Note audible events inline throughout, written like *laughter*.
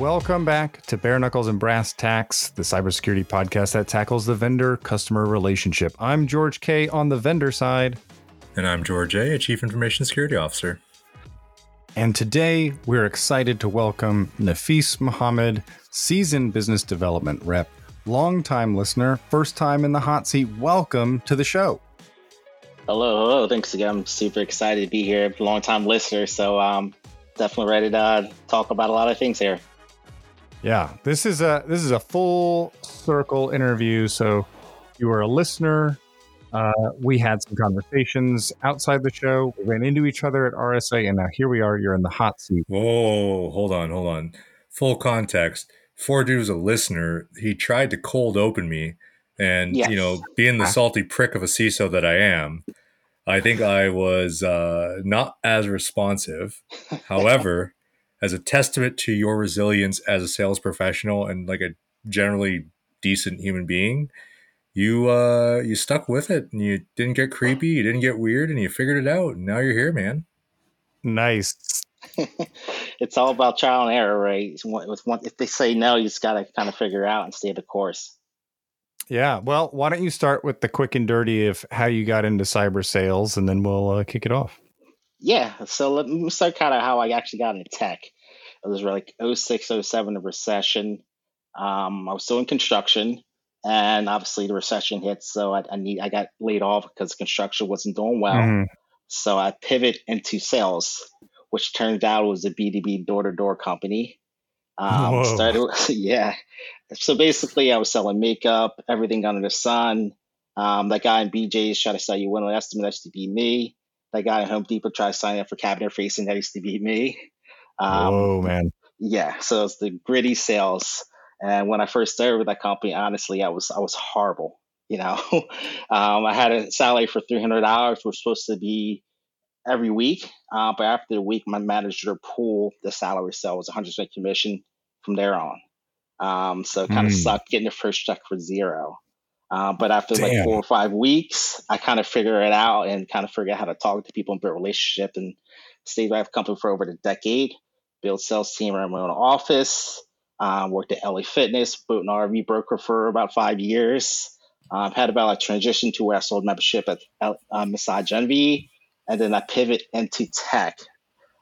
Welcome back to Bare Knuckles and Brass Tacks, the cybersecurity podcast that tackles the vendor customer relationship. I'm George K on the vendor side. And I'm George A, a Chief Information Security Officer. And today we're excited to welcome Nafis Muhammad, seasoned business development rep, longtime listener, first time in the hot seat. Welcome to the show. Hello, hello. Thanks again. I'm super excited to be here. Long time listener, so um, definitely ready to uh, talk about a lot of things here. Yeah, this is a this is a full circle interview. So you were a listener. Uh, we had some conversations outside the show. We ran into each other at RSA, and now here we are. You're in the hot seat. Whoa, hold on, hold on. Full context. Ford was a listener. He tried to cold open me, and yes. you know, being the salty prick of a CISO that I am, I think I was uh, not as responsive. *laughs* However, as a testament to your resilience as a sales professional and like a generally decent human being, you uh you stuck with it and you didn't get creepy, you didn't get weird, and you figured it out. And now you're here, man. Nice. *laughs* it's all about trial and error, right? With one, if they say no, you just got to kind of figure out and stay the course. Yeah. Well, why don't you start with the quick and dirty of how you got into cyber sales, and then we'll uh, kick it off. Yeah. So let me start kind of how I actually got into tech. It was like 06, 07, the recession. Um, I was still in construction, and obviously the recession hit, so I, I need I got laid off because construction wasn't doing well. Mm-hmm. So I pivot into sales, which turned out was a B two B door to door company. Um, started, *laughs* yeah. So basically, I was selling makeup, everything under the sun. Um, that guy in BJ's tried to sell you window estimate. That to be me. That guy at Home Depot tried to sign up for cabinet facing. That used to be me. Um, oh man. Yeah. So it's the gritty sales. And when I first started with that company, honestly, I was I was horrible. You know, *laughs* um, I had a salary for three hundred dollars, which was supposed to be every week. Uh, but after the week, my manager pulled the salary, so it was 100 percent commission from there on. Um, so kind of mm. sucked getting the first check for zero. Uh, but after Damn. like four or five weeks, I kind of figured it out and kind of figured out how to talk to people and build relationship and stayed with company for over a decade. Built sales team around my own office. Um, worked at LA Fitness, built an RV broker for about five years. Um, had about a transition to where I sold membership at uh, Massage Envy, and then I pivot into tech.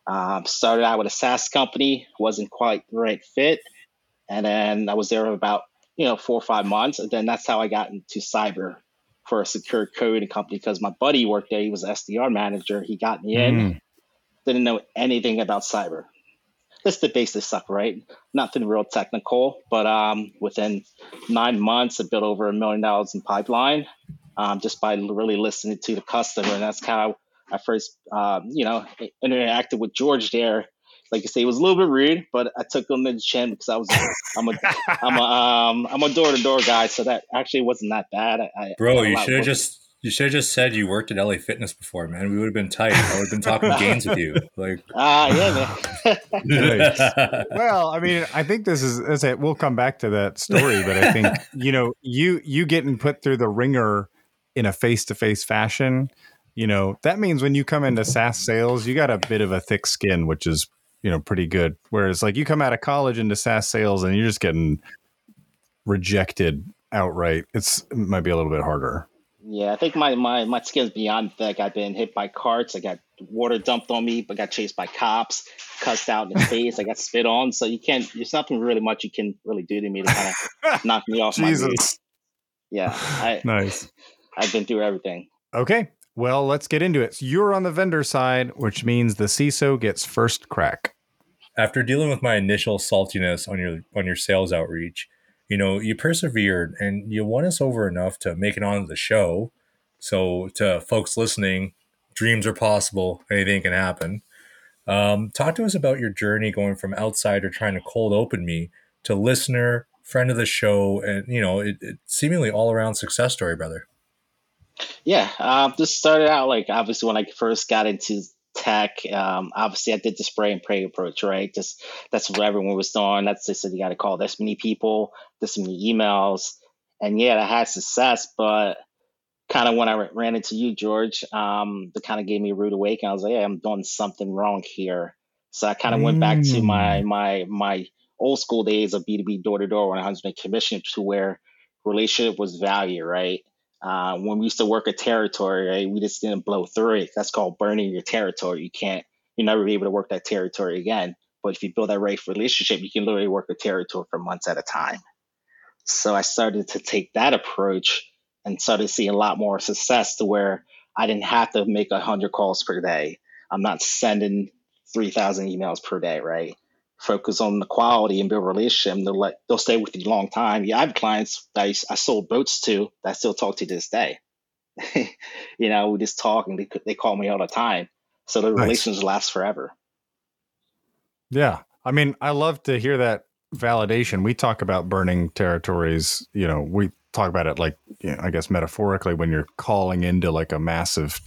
Um, started out with a SaaS company, wasn't quite the right fit, and then I was there about you know four or five months, and then that's how I got into cyber for a secure coding company because my buddy worked there. He was SDR manager. He got me in. Mm. Didn't know anything about cyber. Just the basic stuff, right? Nothing real technical, but um, within nine months, I built over a million dollars in pipeline um, just by really listening to the customer, and that's how I first, um, you know, interacted with George there. Like I say, it was a little bit rude, but I took him to the chin because I was, I'm a, I'm a, um, I'm a door to door guy, so that actually wasn't that bad. I, Bro, you should have just, you should have just said you worked at LA Fitness before, man. We would have been tight. I would have been talking *laughs* gains with you. Like, ah, uh, yeah, man. *laughs* well, I mean, I think this is, is it. We'll come back to that story, but I think *laughs* you know, you you getting put through the ringer in a face to face fashion you know, that means when you come into SaaS sales, you got a bit of a thick skin, which is, you know, pretty good. Whereas like you come out of college into SaaS sales and you're just getting rejected outright. It's it might be a little bit harder. Yeah, I think my my my skin's beyond thick. I've been hit by carts. I got water dumped on me, but got chased by cops, cussed out in the *laughs* face. I got spit on. So you can't. There's nothing really much you can really do to me to kind of *laughs* knock me off Jesus. my feet. Yeah, I, *laughs* nice. I've been through everything. Okay, well, let's get into it. So you're on the vendor side, which means the CISO gets first crack. After dealing with my initial saltiness on your on your sales outreach, you know, you persevered and you won us over enough to make it onto the show. So to folks listening, dreams are possible. Anything can happen. Um, talk to us about your journey going from outsider trying to cold open me to listener, friend of the show, and you know, it, it seemingly all around success story, brother. Yeah, uh, this started out like obviously when I first got into tech. Um, obviously, I did the spray and pray approach, right? Just that's what everyone was doing. That's they said you got to call this many people, this many emails, and yeah, I had success. But kind of when I ran into you, George, um, that kind of gave me a rude awakening. I was like, yeah, I'm doing something wrong here. So I kind of mm. went back to my mm. my my old school days of B2B door to door 100 commission to where relationship was value, right? Uh, when we used to work a territory, right, we just didn't blow through it. That's called burning your territory. You can't, you'll never be able to work that territory again. But if you build that right relationship, you can literally work a territory for months at a time. So I started to take that approach and started seeing a lot more success to where I didn't have to make a hundred calls per day. I'm not sending 3,000 emails per day, right? Focus on the quality and build a relationship. They'll let they'll stay with you a long time. Yeah, I have clients that I, I sold boats to that I still talk to this day. *laughs* you know, we just talk and they they call me all the time. So the nice. relations last forever. Yeah, I mean, I love to hear that validation. We talk about burning territories. You know, we talk about it like you know, I guess metaphorically when you're calling into like a massive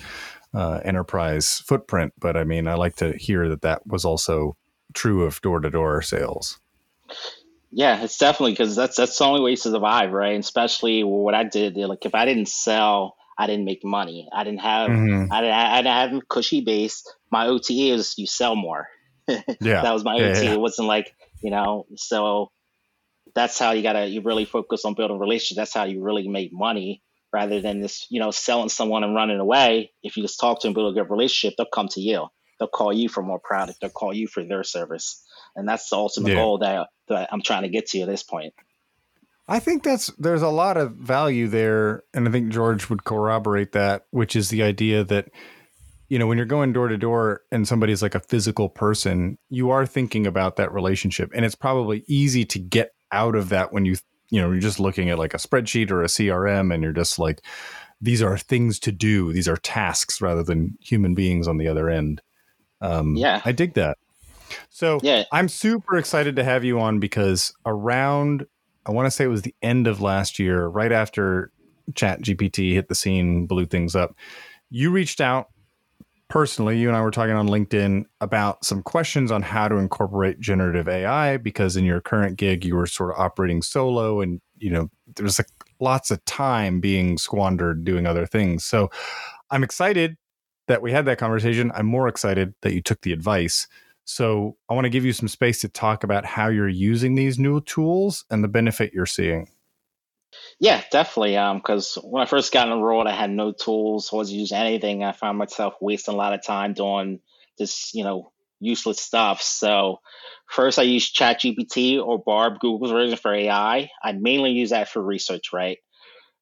uh, enterprise footprint. But I mean, I like to hear that that was also true of door to door sales. Yeah, it's definitely because that's that's the only way to survive, right? And especially what I did, like if I didn't sell, I didn't make money. I didn't have, mm-hmm. I, didn't, I didn't have cushy base. My OTE is you sell more. *laughs* yeah, that was my yeah, OTE. Yeah. It wasn't like you know, so that's how you gotta you really focus on building relationships. That's how you really make money rather than this, you know, selling someone and running away. If you just talk to them, build a good relationship, they'll come to you. They'll call you for more product. They'll call you for their service, and that's the ultimate yeah. goal that, that I'm trying to get to at this point. I think that's there's a lot of value there, and I think George would corroborate that, which is the idea that you know when you're going door to door and somebody's like a physical person, you are thinking about that relationship, and it's probably easy to get out of that when you you know you're just looking at like a spreadsheet or a crm and you're just like these are things to do these are tasks rather than human beings on the other end um, yeah i dig that so yeah. i'm super excited to have you on because around i want to say it was the end of last year right after ChatGPT hit the scene blew things up you reached out personally, you and I were talking on LinkedIn about some questions on how to incorporate generative AI because in your current gig, you were sort of operating solo and, you know, there's like lots of time being squandered doing other things. So I'm excited that we had that conversation. I'm more excited that you took the advice. So I want to give you some space to talk about how you're using these new tools and the benefit you're seeing. Yeah, definitely. Um, because when I first got in the role, I had no tools, I wasn't using anything. I found myself wasting a lot of time doing this, you know, useless stuff. So first I used ChatGPT or Bard, Google's version for AI. I mainly use that for research, right?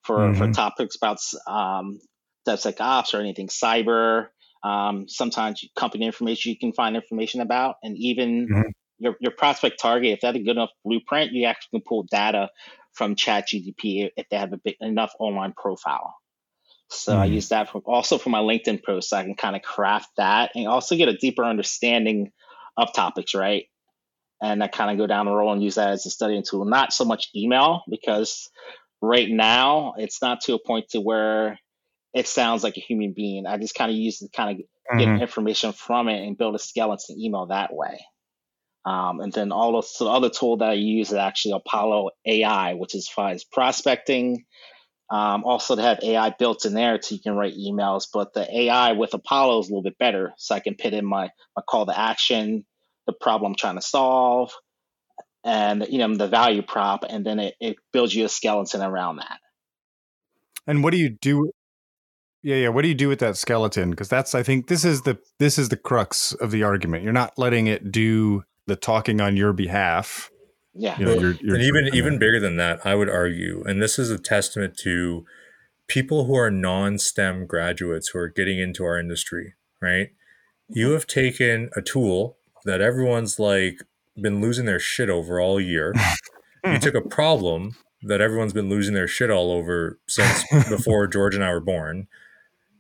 For mm-hmm. for topics about um DevSecOps or anything cyber. Um, sometimes company information you can find information about, and even mm-hmm. your your prospect target. If they have a good enough blueprint, you actually can pull data from ChatGPT if they have a big enough online profile. So mm. I use that for, also for my LinkedIn posts. So I can kind of craft that and also get a deeper understanding of topics, right? And I kind of go down the road and use that as a studying tool. Not so much email because right now it's not to a point to where it sounds like a human being. I just kind of use to kind of get mm-hmm. information from it and build a skeleton email that way. Um, and then all of the other tool that I use is actually Apollo AI, which is fine for prospecting. Um, also, to have AI built in there so you can write emails. But the AI with Apollo is a little bit better, so I can put in my, my call to action, the problem I'm trying to solve, and you know the value prop, and then it, it builds you a skeleton around that. And what do you do? Yeah, yeah. What do you do with that skeleton? Because that's, I think, this is the this is the crux of the argument. You're not letting it do the talking on your behalf. Yeah. You know, you're, you're and even even bigger than that, I would argue, and this is a testament to people who are non-STEM graduates who are getting into our industry, right? You mm-hmm. have taken a tool that everyone's like been losing their shit over all year. you took a problem that everyone's been losing their shit all over since *laughs* before George and I were born.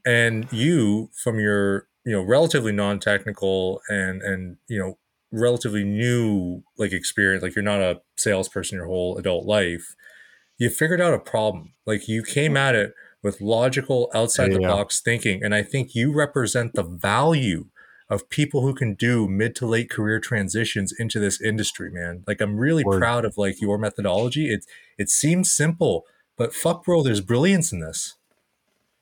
And you, from your, you know, relatively non-technical and and you know, relatively new like experience like you're not a salesperson your whole adult life you figured out a problem. Like you came at it with logical outside the box thinking and i think you represent the value of people who can do mid to late career transitions into this industry man. Like i'm really Word. proud of like your methodology. It it seems simple but fuck bro there's brilliance in this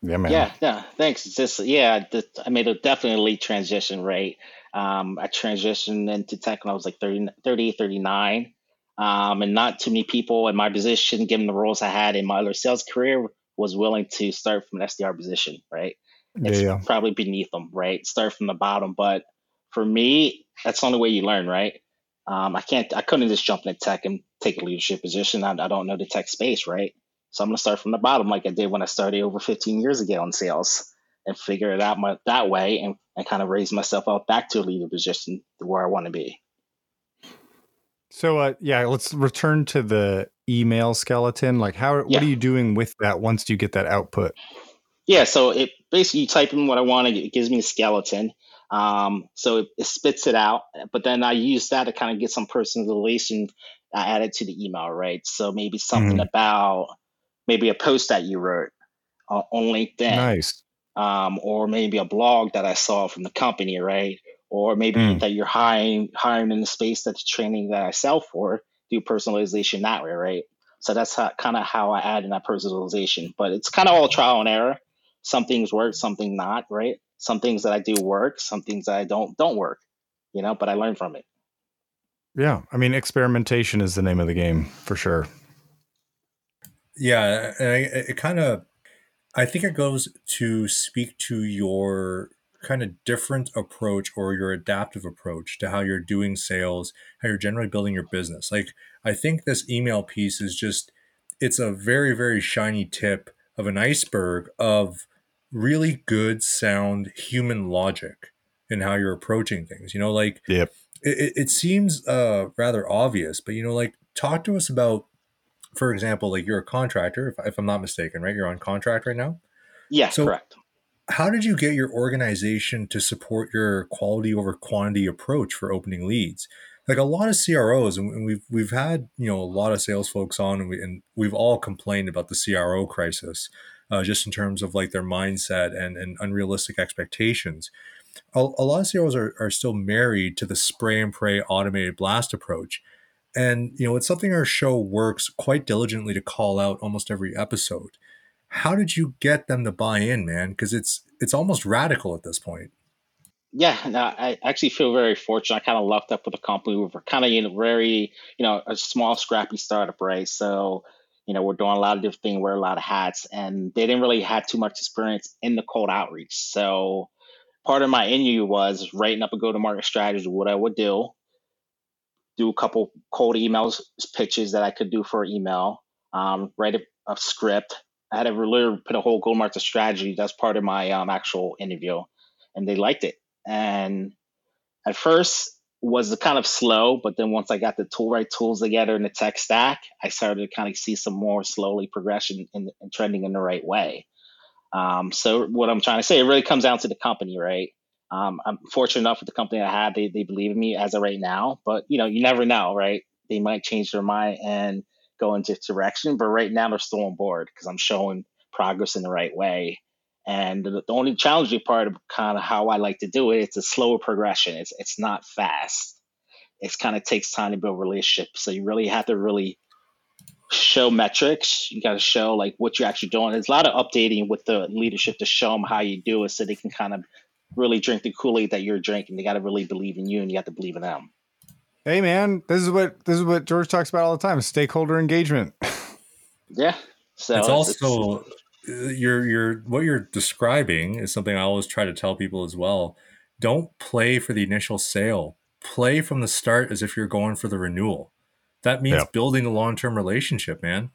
yeah man yeah yeah thanks it's just yeah the, i made a definitely transition right um, I transitioned into tech when I was like 30, 38, 39. Um, and not too many people in my position, given the roles I had in my other sales career, was willing to start from an SDR position, right? It's yeah, yeah. probably beneath them, right? Start from the bottom. But for me, that's the only way you learn, right? Um, I can't, I couldn't just jump into tech and take a leadership position. I, I don't know the tech space, right? So I'm going to start from the bottom, like I did when I started over 15 years ago in sales, and figure it out my, that way, and, and kind of raise myself up back to a leader position where I want to be. So, uh, yeah, let's return to the email skeleton. Like, how? Yeah. What are you doing with that once you get that output? Yeah, so it basically you type in what I want, it gives me a skeleton. Um, so it, it, spits it out, but then I use that to kind of get some personalization uh, added to the email, right? So maybe something mm-hmm. about maybe a post that you wrote uh, on LinkedIn, nice, um, or maybe a blog that I saw from the company, right? Or maybe mm. that you're hiring hiring in the space that's training that I sell for, do personalization that way, right? So that's kind of how I add in that personalization. But it's kind of all trial and error. Some things work, something not, right? some things that I do work, some things that I don't don't work, you know, but I learn from it. Yeah, I mean, experimentation is the name of the game for sure. Yeah, and I, it kind of, I think it goes to speak to your kind of different approach or your adaptive approach to how you're doing sales, how you're generally building your business. Like, I think this email piece is just, it's a very, very shiny tip of an iceberg of really good sound human logic in how you're approaching things you know like yep. it, it seems uh rather obvious but you know like talk to us about for example like you're a contractor if, if i'm not mistaken right you're on contract right now yes so correct how did you get your organization to support your quality over quantity approach for opening leads like a lot of CROs, and we've we've had you know a lot of sales folks on, and, we, and we've all complained about the CRO crisis uh, just in terms of like their mindset and, and unrealistic expectations. A, a lot of CROs are, are still married to the spray and pray automated blast approach. And, you know, it's something our show works quite diligently to call out almost every episode. How did you get them to buy in, man? Because it's it's almost radical at this point. Yeah, no, I actually feel very fortunate. I kind of lucked up with a company. We were kind of in a very, you know, a small, scrappy startup, right? So you know, we're doing a lot of different things, wear a lot of hats, and they didn't really have too much experience in the cold outreach. So part of my interview was writing up a go-to-market strategy, what I would do, do a couple cold emails, pitches that I could do for email, um, write a, a, script. I had to really put a whole go-to-market strategy. That's part of my um, actual interview, and they liked it. And at first, was kind of slow, but then once I got the tool right tools together in the tech stack, I started to kind of see some more slowly progression and trending in the right way. Um, so what I'm trying to say, it really comes down to the company, right? Um, I'm fortunate enough with the company I have; they they believe in me as of right now. But you know, you never know, right? They might change their mind and go into direction. But right now, they're still on board because I'm showing progress in the right way. And the, the only challenging part of kind of how I like to do it, it's a slower progression. It's it's not fast. It kind of takes time to build relationships. So you really have to really show metrics. You got to show like what you're actually doing. There's a lot of updating with the leadership to show them how you do it, so they can kind of really drink the Kool Aid that you're drinking. They got to really believe in you, and you have to believe in them. Hey, man, this is what this is what George talks about all the time: stakeholder engagement. *laughs* yeah, so it's, it's also uh, it's, you're you're what you're describing is something I always try to tell people as well. Don't play for the initial sale. Play from the start as if you're going for the renewal. That means yeah. building a long term relationship, man.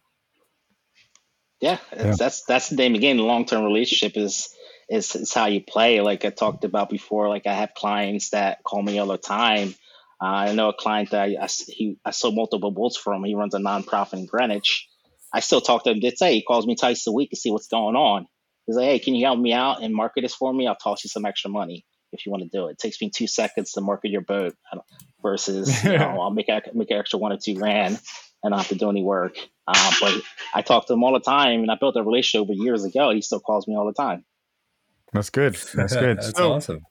Yeah, yeah, that's that's the name again. Long term relationship is is is how you play. Like I talked about before. Like I have clients that call me all the time. Uh, I know a client that I, I, he, I sold multiple books from. He runs a nonprofit in Greenwich I still talk to him to say he calls me twice a week to see what's going on. He's like, hey, can you help me out and market this for me? I'll toss you some extra money if you want to do it. It takes me two seconds to market your boat versus *laughs* you know, I'll make make an extra one or two grand and I have to do any work. Uh, but I talk to him all the time, and I built a relationship over years ago. He still calls me all the time. That's good. *laughs* That's good. That's so, awesome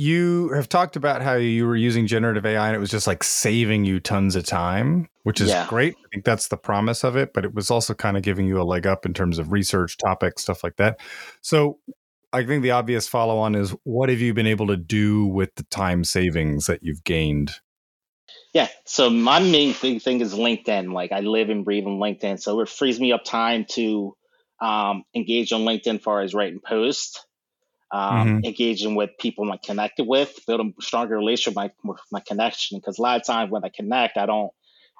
you have talked about how you were using generative AI and it was just like saving you tons of time, which is yeah. great. I think that's the promise of it, but it was also kind of giving you a leg up in terms of research topics, stuff like that. So I think the obvious follow on is what have you been able to do with the time savings that you've gained? Yeah. So my main big thing is LinkedIn. Like I live and breathe on LinkedIn. So it frees me up time to um, engage on LinkedIn as far as writing posts, um, mm-hmm. engaging with people I'm connected with, building a stronger relationship with my, with my connection. Because a lot of times when I connect, I don't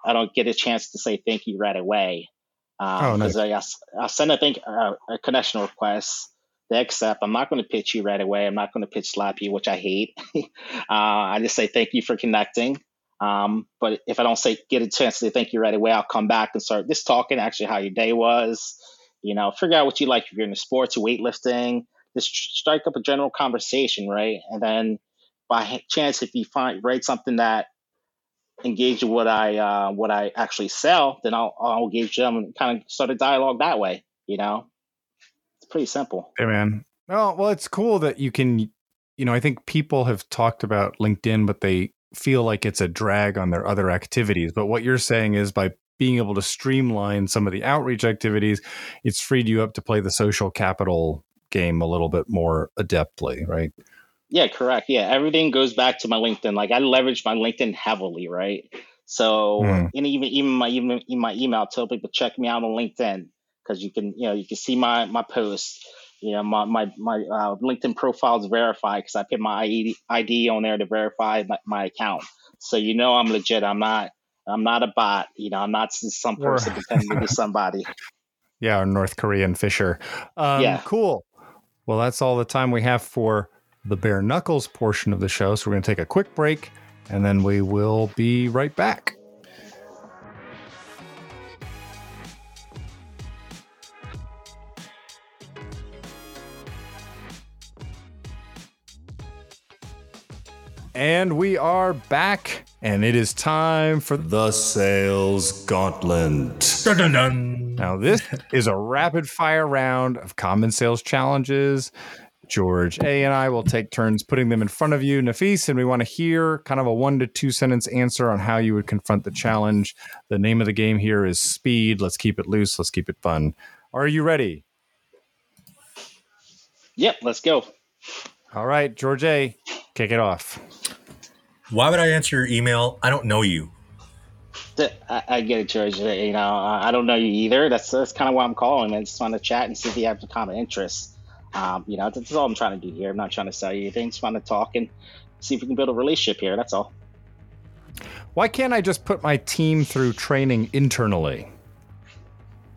I don't get a chance to say thank you right away. Um, oh, nice. I, I send a think uh, a connection request. They accept. I'm not going to pitch you right away. I'm not going to pitch slap you, which I hate. *laughs* uh, I just say thank you for connecting. Um, but if I don't say get a chance to say thank you right away, I'll come back and start just talking actually how your day was. You know, figure out what you like if you're into sports or weightlifting. Just strike up a general conversation, right? And then by chance, if you find write something that engage what I uh, what I actually sell, then I'll I'll engage them and kind of start a dialogue that way. You know, it's pretty simple. Hey man, oh well, it's cool that you can. You know, I think people have talked about LinkedIn, but they feel like it's a drag on their other activities. But what you're saying is by being able to streamline some of the outreach activities, it's freed you up to play the social capital game a little bit more adeptly, right? Yeah, correct. Yeah, everything goes back to my LinkedIn. Like I leverage my LinkedIn heavily, right? So, mm. and even even my even in my email, tell people check me out on LinkedIn because you can you know you can see my my posts. You know, my my my uh, LinkedIn profile is verified because I put my ID, ID on there to verify my, my account. So you know I'm legit. I'm not I'm not a bot. You know, I'm not some person pretending to be somebody. *laughs* Yeah, or North Korean phisher. Um, yeah, cool. Well, that's all the time we have for the bare knuckles portion of the show. So we're going to take a quick break and then we will be right back. And we are back, and it is time for the sales gauntlet. Dun, dun, dun. Now, this is a rapid fire round of common sales challenges George. A and I will take turns putting them in front of you, Nafis, and we want to hear kind of a one to two sentence answer on how you would confront the challenge. The name of the game here is speed. Let's keep it loose. Let's keep it fun. Are you ready? Yep, let's go. All right, George A, kick it off. Why would I answer your email? I don't know you. I, I get it, George. You know, I don't know you either. That's that's kind of why I'm calling. I just want to chat and see if you have a common interests. Um, you know, that's all I'm trying to do here. I'm not trying to sell you anything. Just want to talk and see if we can build a relationship here. That's all. Why can't I just put my team through training internally?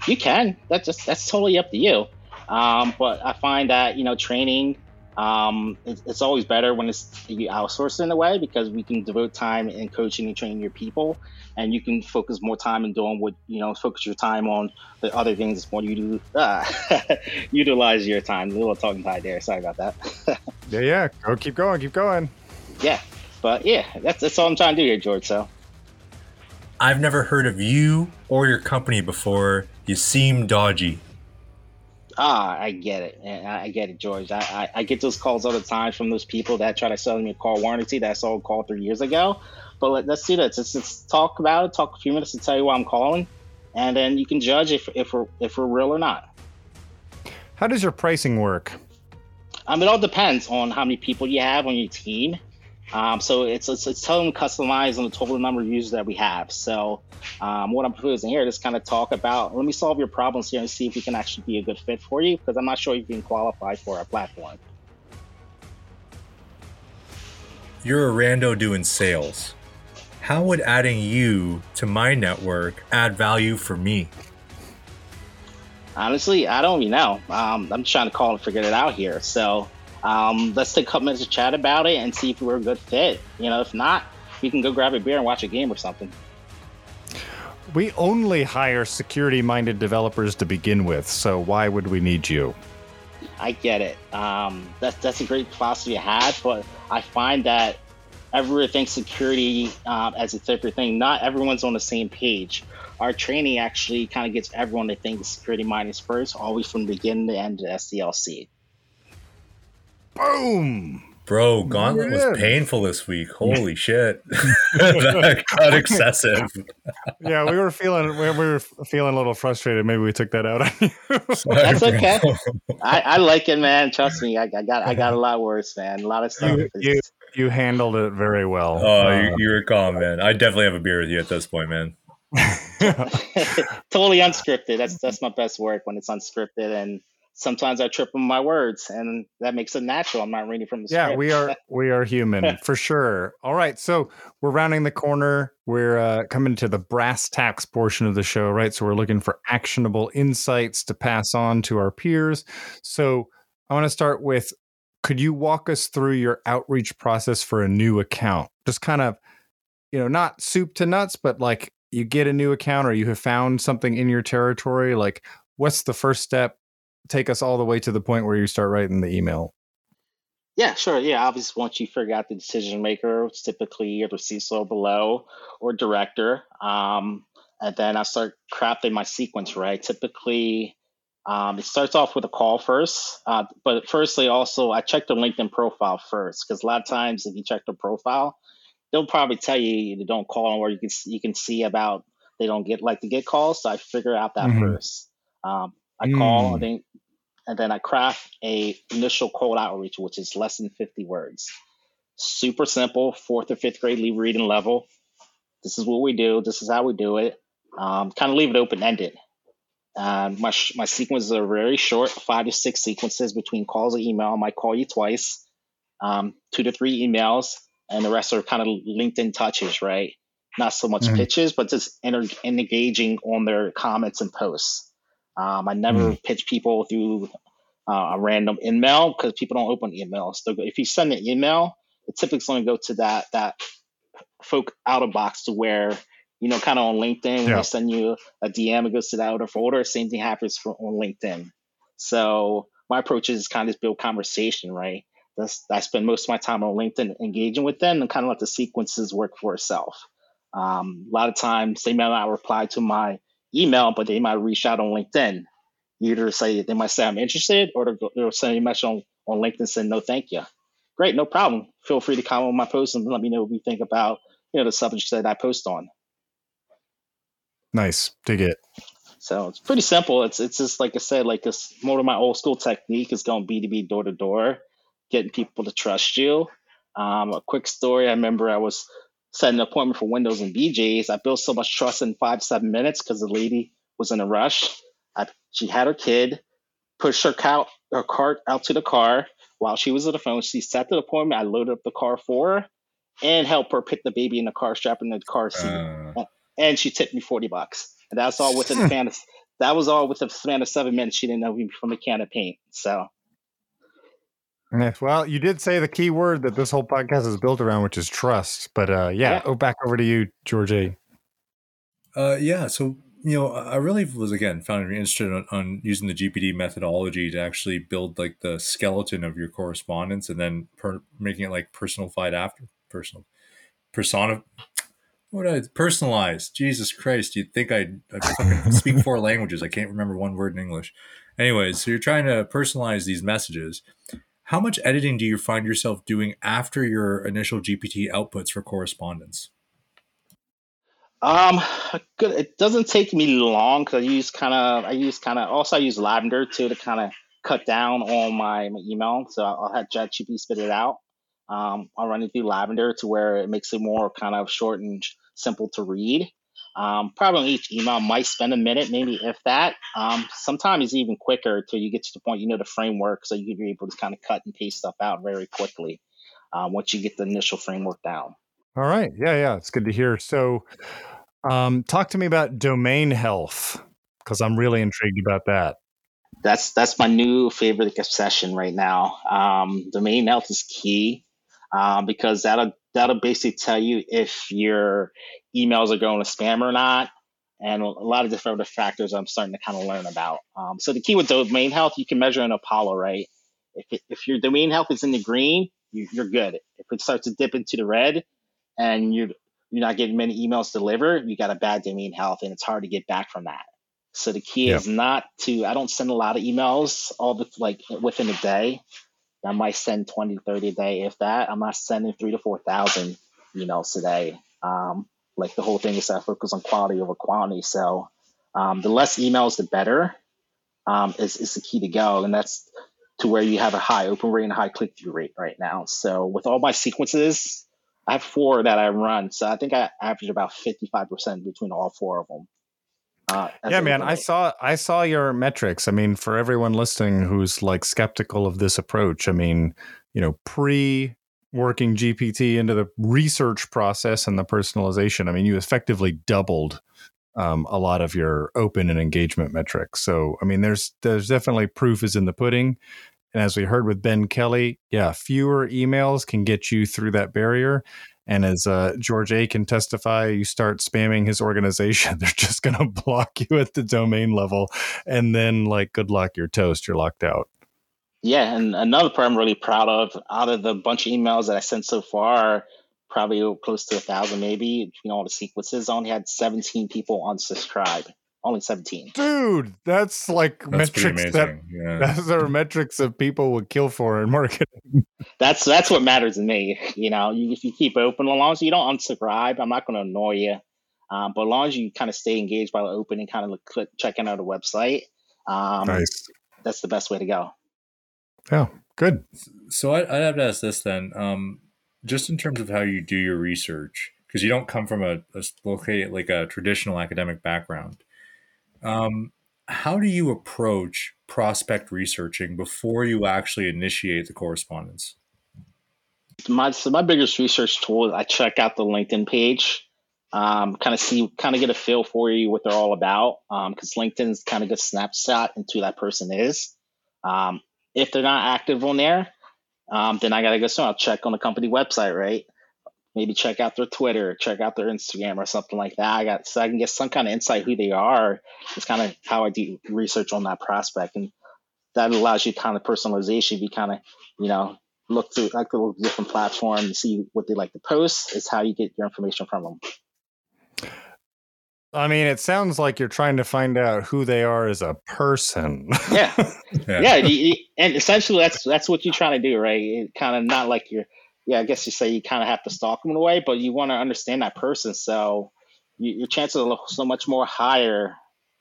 You can. That's just that's totally up to you. Um, but I find that you know training um, it, it's always better when it's you outsourced in a way because we can devote time in coaching and training your people, and you can focus more time in doing what you know. Focus your time on the other things more you do. *laughs* Ah, *laughs* utilize your time. A little talking tied there. Sorry about that. *laughs* yeah, yeah. Go, keep going, keep going. Yeah, but yeah, that's that's all I'm trying to do here, George. So. I've never heard of you or your company before. You seem dodgy. Ah, I get it. I get it, George. I, I, I, get those calls all the time from those people that try to sell me a car warranty that I saw a call three years ago. But let, us do this. Let's, let's talk about it. Talk a few minutes to tell you why I'm calling, and then you can judge if if we're if we're real or not. How does your pricing work? Um, it all depends on how many people you have on your team um, so it's, it's, it's totally customized on the total number of users that we have. So um, what I'm proposing here is kind of talk about, let me solve your problems here and see if we can actually be a good fit for you, because I'm not sure you can qualify for our platform. You're a rando doing sales. How would adding you to my network add value for me? Honestly, I don't even know. Um, I'm trying to call and figure it out here. So um, let's take a couple minutes to chat about it and see if we're a good fit. You know, if not, we can go grab a beer and watch a game or something. We only hire security minded developers to begin with, so why would we need you? I get it. Um, that's, that's a great philosophy to have, but I find that everyone thinks security um, as a separate thing. Not everyone's on the same page. Our training actually kind of gets everyone to think security minded first, always from the beginning to end of SDLC. Boom. Bro, Gauntlet yeah. was painful this week. Holy *laughs* shit. that got excessive. yeah, we were feeling we were feeling a little frustrated. Maybe we took that out on you. That's okay. I, I, like it, man. Trust me. I, I, got I got a lot worse, man. A lot of stuff. You, you, you handled it very well. Oh, uh, you, you're calm, man. I definitely have a beer with you at this point, man. *laughs* *laughs* totally unscripted. That's that's my best work when it's unscripted and sometimes I trip on my words, and that makes it natural. I'm not reading from the yeah, script. we are we are human *laughs* for sure. All right, so we're rounding the corner. We're uh, coming to the brass tacks portion of the show, right? So we're looking for actionable insights to pass on to our peers. So I want to start with. Could you walk us through your outreach process for a new account? Just kind of, you know, not soup to nuts, but like you get a new account or you have found something in your territory. Like, what's the first step? Take us all the way to the point where you start writing the email. Yeah, sure. Yeah, obviously, once you figure out the decision maker, it's typically either CISO below or director. Um, and then I start crafting my sequence, right? Typically, um, it starts off with a call first. Uh, but firstly, also, I check the LinkedIn profile first because a lot of times if you check the profile, they'll probably tell you to don't call or you can, you can see about they don't get like to get calls. So I figure out that mm-hmm. first. Um, I mm. call, and then, and then I craft a initial cold outreach, which is less than 50 words. Super simple, fourth or fifth grade reading level. This is what we do. This is how we do it. Um, kind of leave it open ended. Um, my my sequences are very short, five to six sequences between calls and email. I might call you twice, um, two to three emails, and the rest are kind of LinkedIn touches, right? Not so much mm pitches, but just inter- engaging on their comments and posts. Um, I never mm. pitch people through uh, a random email because people don't open emails. So if you send an email, it typically going to go to that that folk out of box to where you know, kind of on LinkedIn, when I send you a DM, it goes to that outer folder. Same thing happens for on LinkedIn. So my approach is kind of build conversation, right? That's, I spend most of my time on LinkedIn engaging with them and kind of let the sequences work for itself. Um, a lot of times they may not reply to my email, but they might reach out on LinkedIn. Either say they might say I'm interested, or they'll send a message on, on LinkedIn saying no, thank you. Great, no problem. Feel free to comment on my post and let me know what you think about you know the subject that I post on. Nice, dig it. So it's pretty simple. It's it's just like I said, like this more of my old school technique is going B two B door to door, getting people to trust you. Um, a quick story. I remember I was set an appointment for Windows and BJ's. I built so much trust in five, seven minutes because the lady was in a rush. I, she had her kid, pushed her, cow, her cart out to the car while she was on the phone. She set the appointment. I loaded up the car for her and helped her pick the baby in the car, strap in the car seat. Uh. And she tipped me 40 bucks. And that's all within the *laughs* span of, that was all within the span of seven minutes. She didn't know me from a can of paint. So well, you did say the key word that this whole podcast is built around, which is trust. But uh, yeah, yeah. oh, back over to you, George A. Uh, yeah, so you know, I really was again found interested on, on, using the GPT methodology to actually build like the skeleton of your correspondence, and then per, making it like personalified after personal persona. What I personalized? Jesus Christ! You'd think I'd, I'd speak four *laughs* languages. I can't remember one word in English. Anyways, so you're trying to personalize these messages how much editing do you find yourself doing after your initial GPT outputs for correspondence? Um, good. It doesn't take me long because I use kind of I use kind of also I use Lavender too to kind of cut down on my, my email. So I'll have ChatGPT spit it out. Um, I'll run it through Lavender to where it makes it more kind of short and simple to read. Um, probably each email might spend a minute, maybe if that. Um, sometimes it's even quicker until you get to the point you know the framework, so you're able to kind of cut and paste stuff out very quickly um, once you get the initial framework down. All right, yeah, yeah, it's good to hear. So, um, talk to me about domain health because I'm really intrigued about that. That's that's my new favorite obsession right now. Um, domain health is key um, because that'll that'll basically tell you if your emails are going to spam or not, and a lot of different other factors I'm starting to kind of learn about. Um, so the key with domain health, you can measure in Apollo, right? If, it, if your domain health is in the green, you, you're good. If it starts to dip into the red, and you're you're not getting many emails delivered, you got a bad domain health, and it's hard to get back from that. So the key is not to. I don't send a lot of emails all the like within a day. I might send 20, 30 a day, if that. I'm not sending three to 4,000 emails today. Um, like the whole thing is I focus on quality over quantity. So um, the less emails, the better um, is, is the key to go. And that's to where you have a high open rate and a high click through rate right now. So with all my sequences, I have four that I run. So I think I average about 55% between all four of them. Uh, yeah, man, I saw I saw your metrics. I mean, for everyone listening who's like skeptical of this approach, I mean, you know, pre working GPT into the research process and the personalization, I mean, you effectively doubled um, a lot of your open and engagement metrics. So, I mean, there's there's definitely proof is in the pudding. And as we heard with Ben Kelly, yeah, fewer emails can get you through that barrier. And as uh, George A can testify, you start spamming his organization, *laughs* they're just going to block you at the domain level. And then, like, good luck, you're toast, you're locked out. Yeah. And another part I'm really proud of out of the bunch of emails that I sent so far, probably close to a thousand, maybe between all the sequences, I only had 17 people unsubscribe only 17 dude that's like that's metrics that yeah. *laughs* those are metrics that people would kill for in marketing that's that's what matters to me you know you, if you keep open as long as you don't unsubscribe i'm not going to annoy you um, but as long as you kind of stay engaged by the opening kind of click, checking out a website um, nice. that's the best way to go yeah good so I, would have to ask this then um, just in terms of how you do your research because you don't come from a, a like a traditional academic background um, how do you approach prospect researching before you actually initiate the correspondence? My so my biggest research tool is I check out the LinkedIn page, um, kind of see, kind of get a feel for you what they're all about, because um, LinkedIn's kind of a snapshot into who that person is. Um, if they're not active on there, um, then I gotta go. So I'll check on the company website, right? maybe check out their Twitter, check out their Instagram or something like that. I got so I can get some kind of insight who they are. It's kind of how I do research on that prospect, and that allows you kind of personalization. You kind of you know look through like the different platforms see what they like to post. Is how you get your information from them. I mean, it sounds like you're trying to find out who they are as a person. yeah, *laughs* yeah, yeah. and essentially that's that's what you're trying to do, right? Kind of not like you're yeah, I guess you say you kind of have to stalk them in a way, but you want to understand that person. So you, your chances are so much more higher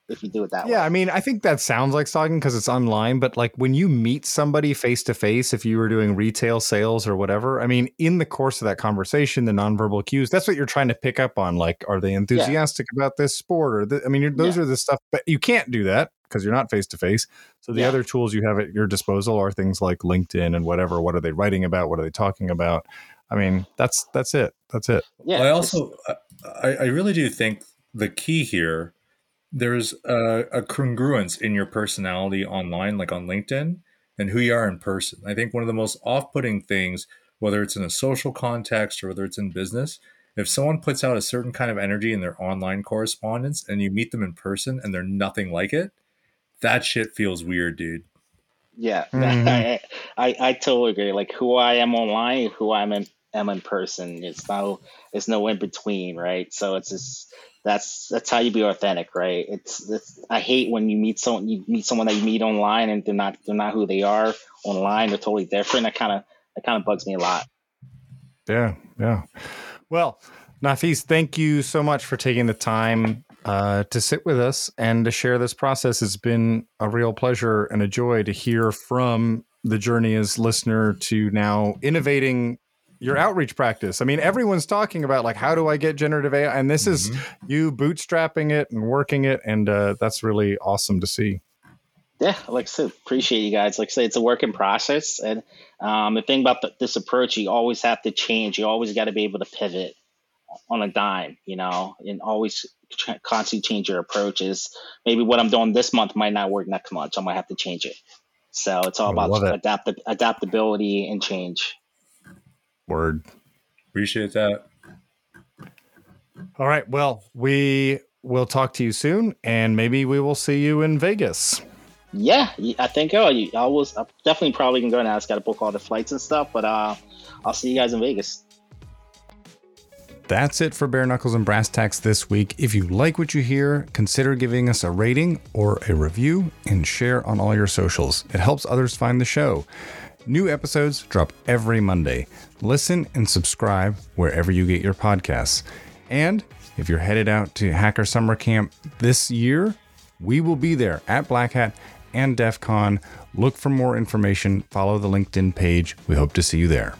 if you do it that yeah, way. Yeah, I mean, I think that sounds like stalking because it's online, but like when you meet somebody face to face, if you were doing retail sales or whatever, I mean, in the course of that conversation, the nonverbal cues, that's what you're trying to pick up on. Like, are they enthusiastic yeah. about this sport? Or, the, I mean, those yeah. are the stuff, but you can't do that because you're not face to face. So the yeah. other tools you have at your disposal are things like LinkedIn and whatever. What are they writing about? What are they talking about? I mean, that's that's it. That's it. Yeah. I also, I, I really do think the key here, there's a, a congruence in your personality online, like on LinkedIn, and who you are in person. I think one of the most off-putting things, whether it's in a social context or whether it's in business, if someone puts out a certain kind of energy in their online correspondence and you meet them in person and they're nothing like it, that shit feels weird, dude. Yeah, *laughs* mm-hmm. I, I, I totally agree. Like who I am online, who I'm in am in person. It's no it's no in between, right? So it's just that's that's how you be authentic, right? It's, it's I hate when you meet someone you meet someone that you meet online and they're not they're not who they are online. They're totally different. That kind of that kind of bugs me a lot. Yeah, yeah. Well, Nafis, thank you so much for taking the time uh, to sit with us and to share this process. It's been a real pleasure and a joy to hear from the journey as listener to now innovating your outreach practice. I mean, everyone's talking about like how do I get generative AI, and this mm-hmm. is you bootstrapping it and working it, and uh, that's really awesome to see. Yeah, like I said, appreciate you guys. Like I said, it's a work in process, and um, the thing about the, this approach, you always have to change. You always got to be able to pivot on a dime, you know, and always constantly change your approaches. Maybe what I'm doing this month might not work next month. So I might have to change it. So it's all I about adapt- adaptability and change. Word. Appreciate that. All right. Well, we will talk to you soon, and maybe we will see you in Vegas. Yeah, I think oh, I was I'm definitely probably gonna go now. I just got to book all the flights and stuff, but uh, I'll see you guys in Vegas. That's it for Bare Knuckles and Brass Tacks this week. If you like what you hear, consider giving us a rating or a review and share on all your socials. It helps others find the show. New episodes drop every Monday. Listen and subscribe wherever you get your podcasts. And if you're headed out to Hacker Summer Camp this year, we will be there at Black Hat and DEF CON. Look for more information. Follow the LinkedIn page. We hope to see you there.